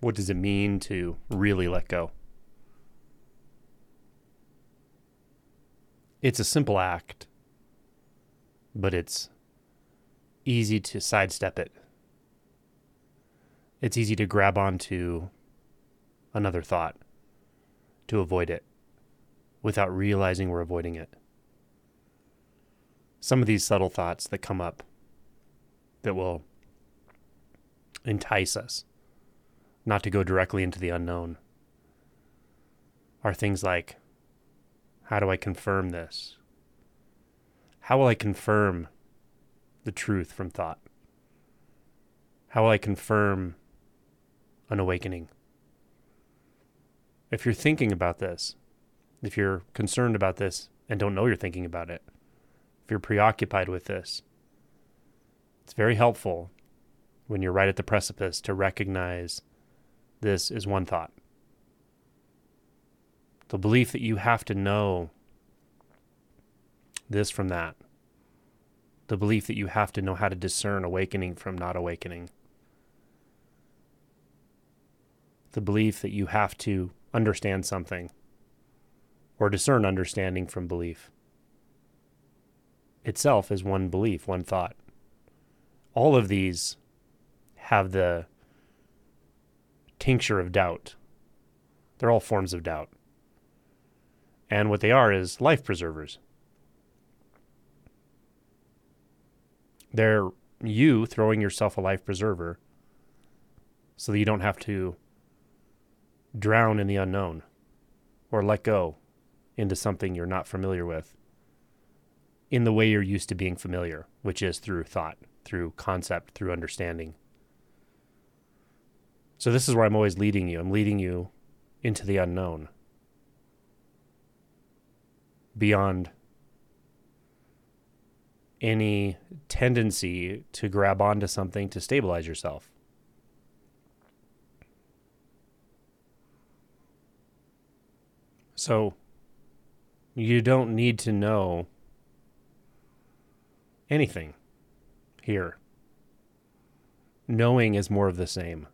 What does it mean to really let go? It's a simple act, but it's easy to sidestep it. It's easy to grab onto another thought, to avoid it, without realizing we're avoiding it. Some of these subtle thoughts that come up that will entice us not to go directly into the unknown are things like how do I confirm this? How will I confirm the truth from thought? How will I confirm an awakening? If you're thinking about this, if you're concerned about this and don't know you're thinking about it, if you're preoccupied with this, it's very helpful when you're right at the precipice to recognize this is one thought. The belief that you have to know this from that. The belief that you have to know how to discern awakening from not awakening. The belief that you have to understand something or discern understanding from belief itself is one belief, one thought. All of these have the tincture of doubt. They're all forms of doubt. And what they are is life preservers. They're you throwing yourself a life preserver so that you don't have to drown in the unknown or let go into something you're not familiar with in the way you're used to being familiar, which is through thought, through concept, through understanding. So, this is where I'm always leading you. I'm leading you into the unknown, beyond any tendency to grab onto something to stabilize yourself. So, you don't need to know anything here. Knowing is more of the same.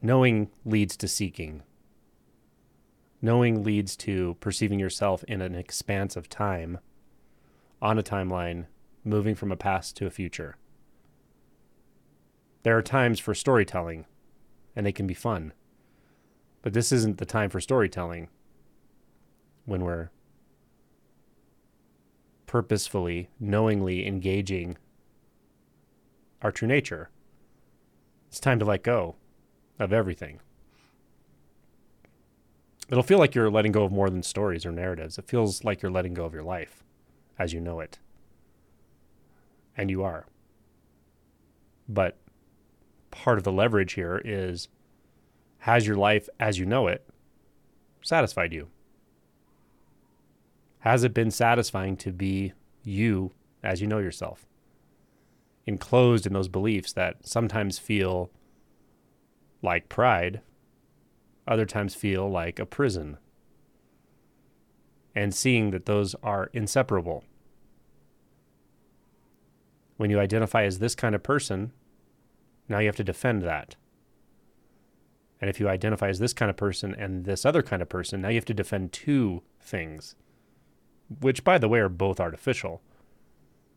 Knowing leads to seeking. Knowing leads to perceiving yourself in an expanse of time, on a timeline, moving from a past to a future. There are times for storytelling, and they can be fun. But this isn't the time for storytelling when we're purposefully, knowingly engaging our true nature. It's time to let go of everything. It'll feel like you're letting go of more than stories or narratives. It feels like you're letting go of your life as you know it. And you are. But part of the leverage here is has your life as you know it satisfied you? Has it been satisfying to be you as you know yourself? Enclosed in those beliefs that sometimes feel like pride, other times feel like a prison. And seeing that those are inseparable. When you identify as this kind of person, now you have to defend that. And if you identify as this kind of person and this other kind of person, now you have to defend two things which by the way are both artificial.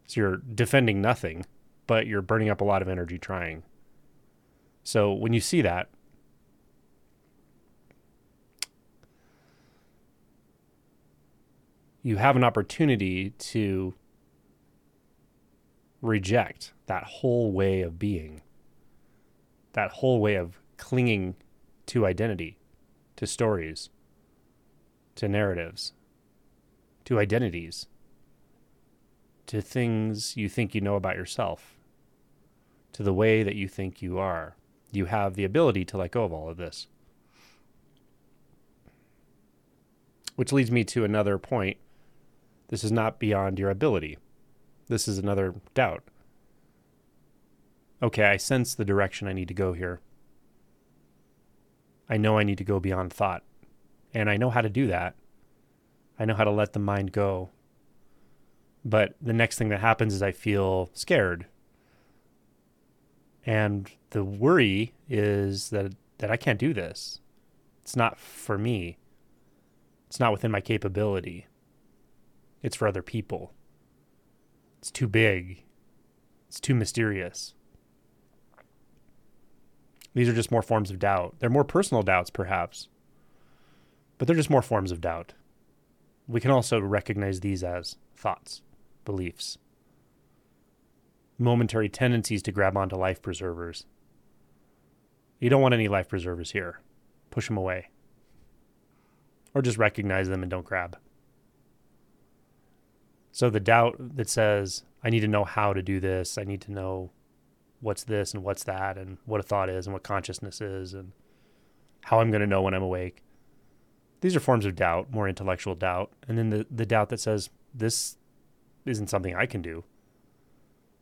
So you're defending nothing, but you're burning up a lot of energy trying. So when you see that, you have an opportunity to reject that whole way of being, that whole way of clinging to identity, to stories, to narratives, to identities, to things you think you know about yourself, to the way that you think you are. You have the ability to let go of all of this. Which leads me to another point. This is not beyond your ability. This is another doubt. Okay, I sense the direction I need to go here. I know I need to go beyond thought. And I know how to do that I know how to let the mind go. But the next thing that happens is I feel scared. And the worry is that that I can't do this. It's not for me. It's not within my capability. It's for other people. It's too big. It's too mysterious. These are just more forms of doubt. They're more personal doubts, perhaps, but they're just more forms of doubt. We can also recognize these as thoughts, beliefs, momentary tendencies to grab onto life preservers. You don't want any life preservers here. Push them away. Or just recognize them and don't grab. So the doubt that says, I need to know how to do this, I need to know what's this and what's that, and what a thought is, and what consciousness is, and how I'm going to know when I'm awake. These are forms of doubt, more intellectual doubt. And then the, the doubt that says, this isn't something I can do.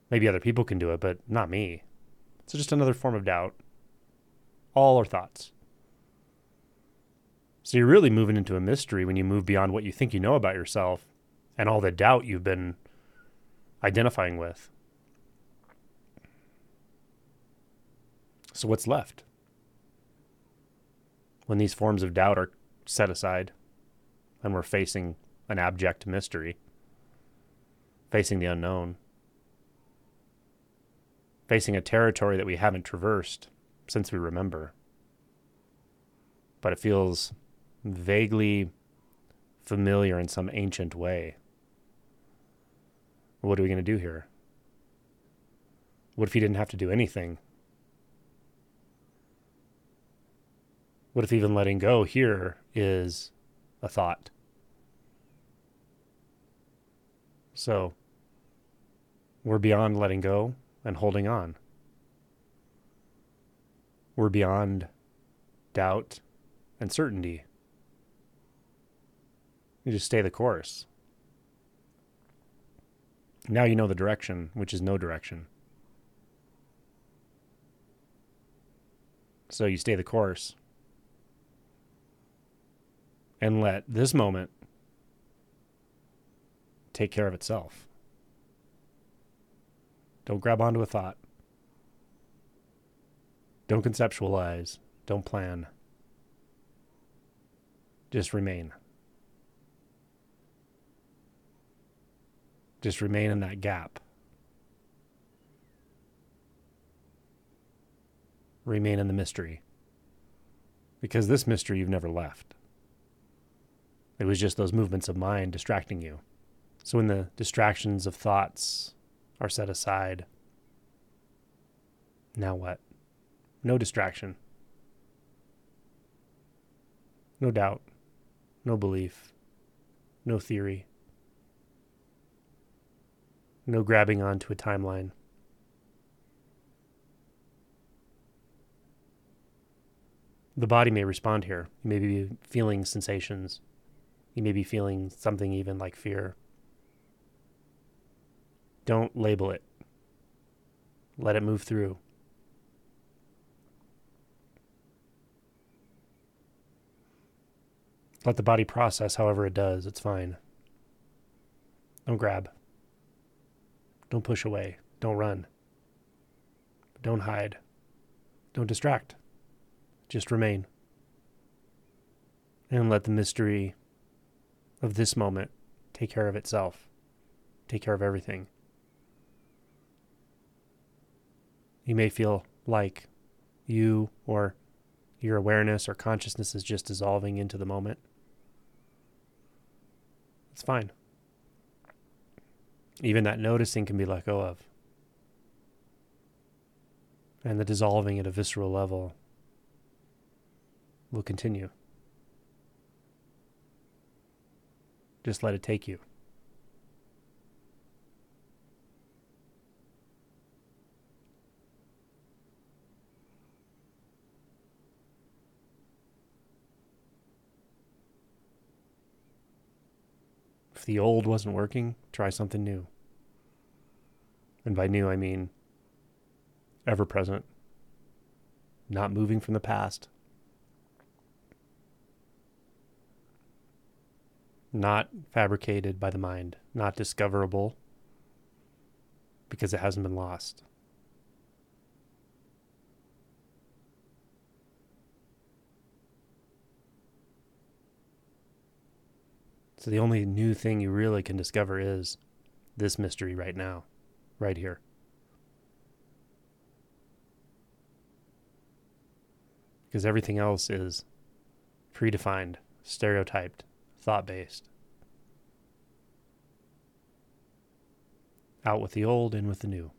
Maybe other people can do it, but not me. So just another form of doubt. All are thoughts. So you're really moving into a mystery when you move beyond what you think you know about yourself and all the doubt you've been identifying with. So, what's left? When these forms of doubt are set aside and we're facing an abject mystery, facing the unknown, facing a territory that we haven't traversed since we remember, but it feels vaguely familiar in some ancient way. What are we going to do here? What if he didn't have to do anything? What if even letting go here is a thought? So we're beyond letting go and holding on. We're beyond doubt and certainty. You just stay the course. Now you know the direction, which is no direction. So you stay the course and let this moment take care of itself. Don't grab onto a thought. Don't conceptualize. Don't plan. Just remain. Just remain in that gap. Remain in the mystery. Because this mystery you've never left. It was just those movements of mind distracting you. So when the distractions of thoughts are set aside, now what? No distraction. No doubt. No belief. No theory no grabbing onto a timeline. The body may respond here. You may be feeling sensations. You may be feeling something even like fear. Don't label it. Let it move through. Let the body process however it does. It's fine. Don't grab. Don't push away. Don't run. Don't hide. Don't distract. Just remain. And let the mystery of this moment take care of itself, take care of everything. You may feel like you or your awareness or consciousness is just dissolving into the moment. It's fine even that noticing can be let go of. And the dissolving at a visceral level will continue. Just let it take you. If the old wasn't working, try something new. And by new, I mean ever present, not moving from the past, not fabricated by the mind, not discoverable because it hasn't been lost. So the only new thing you really can discover is this mystery right now, right here. Because everything else is predefined, stereotyped, thought based. Out with the old, in with the new.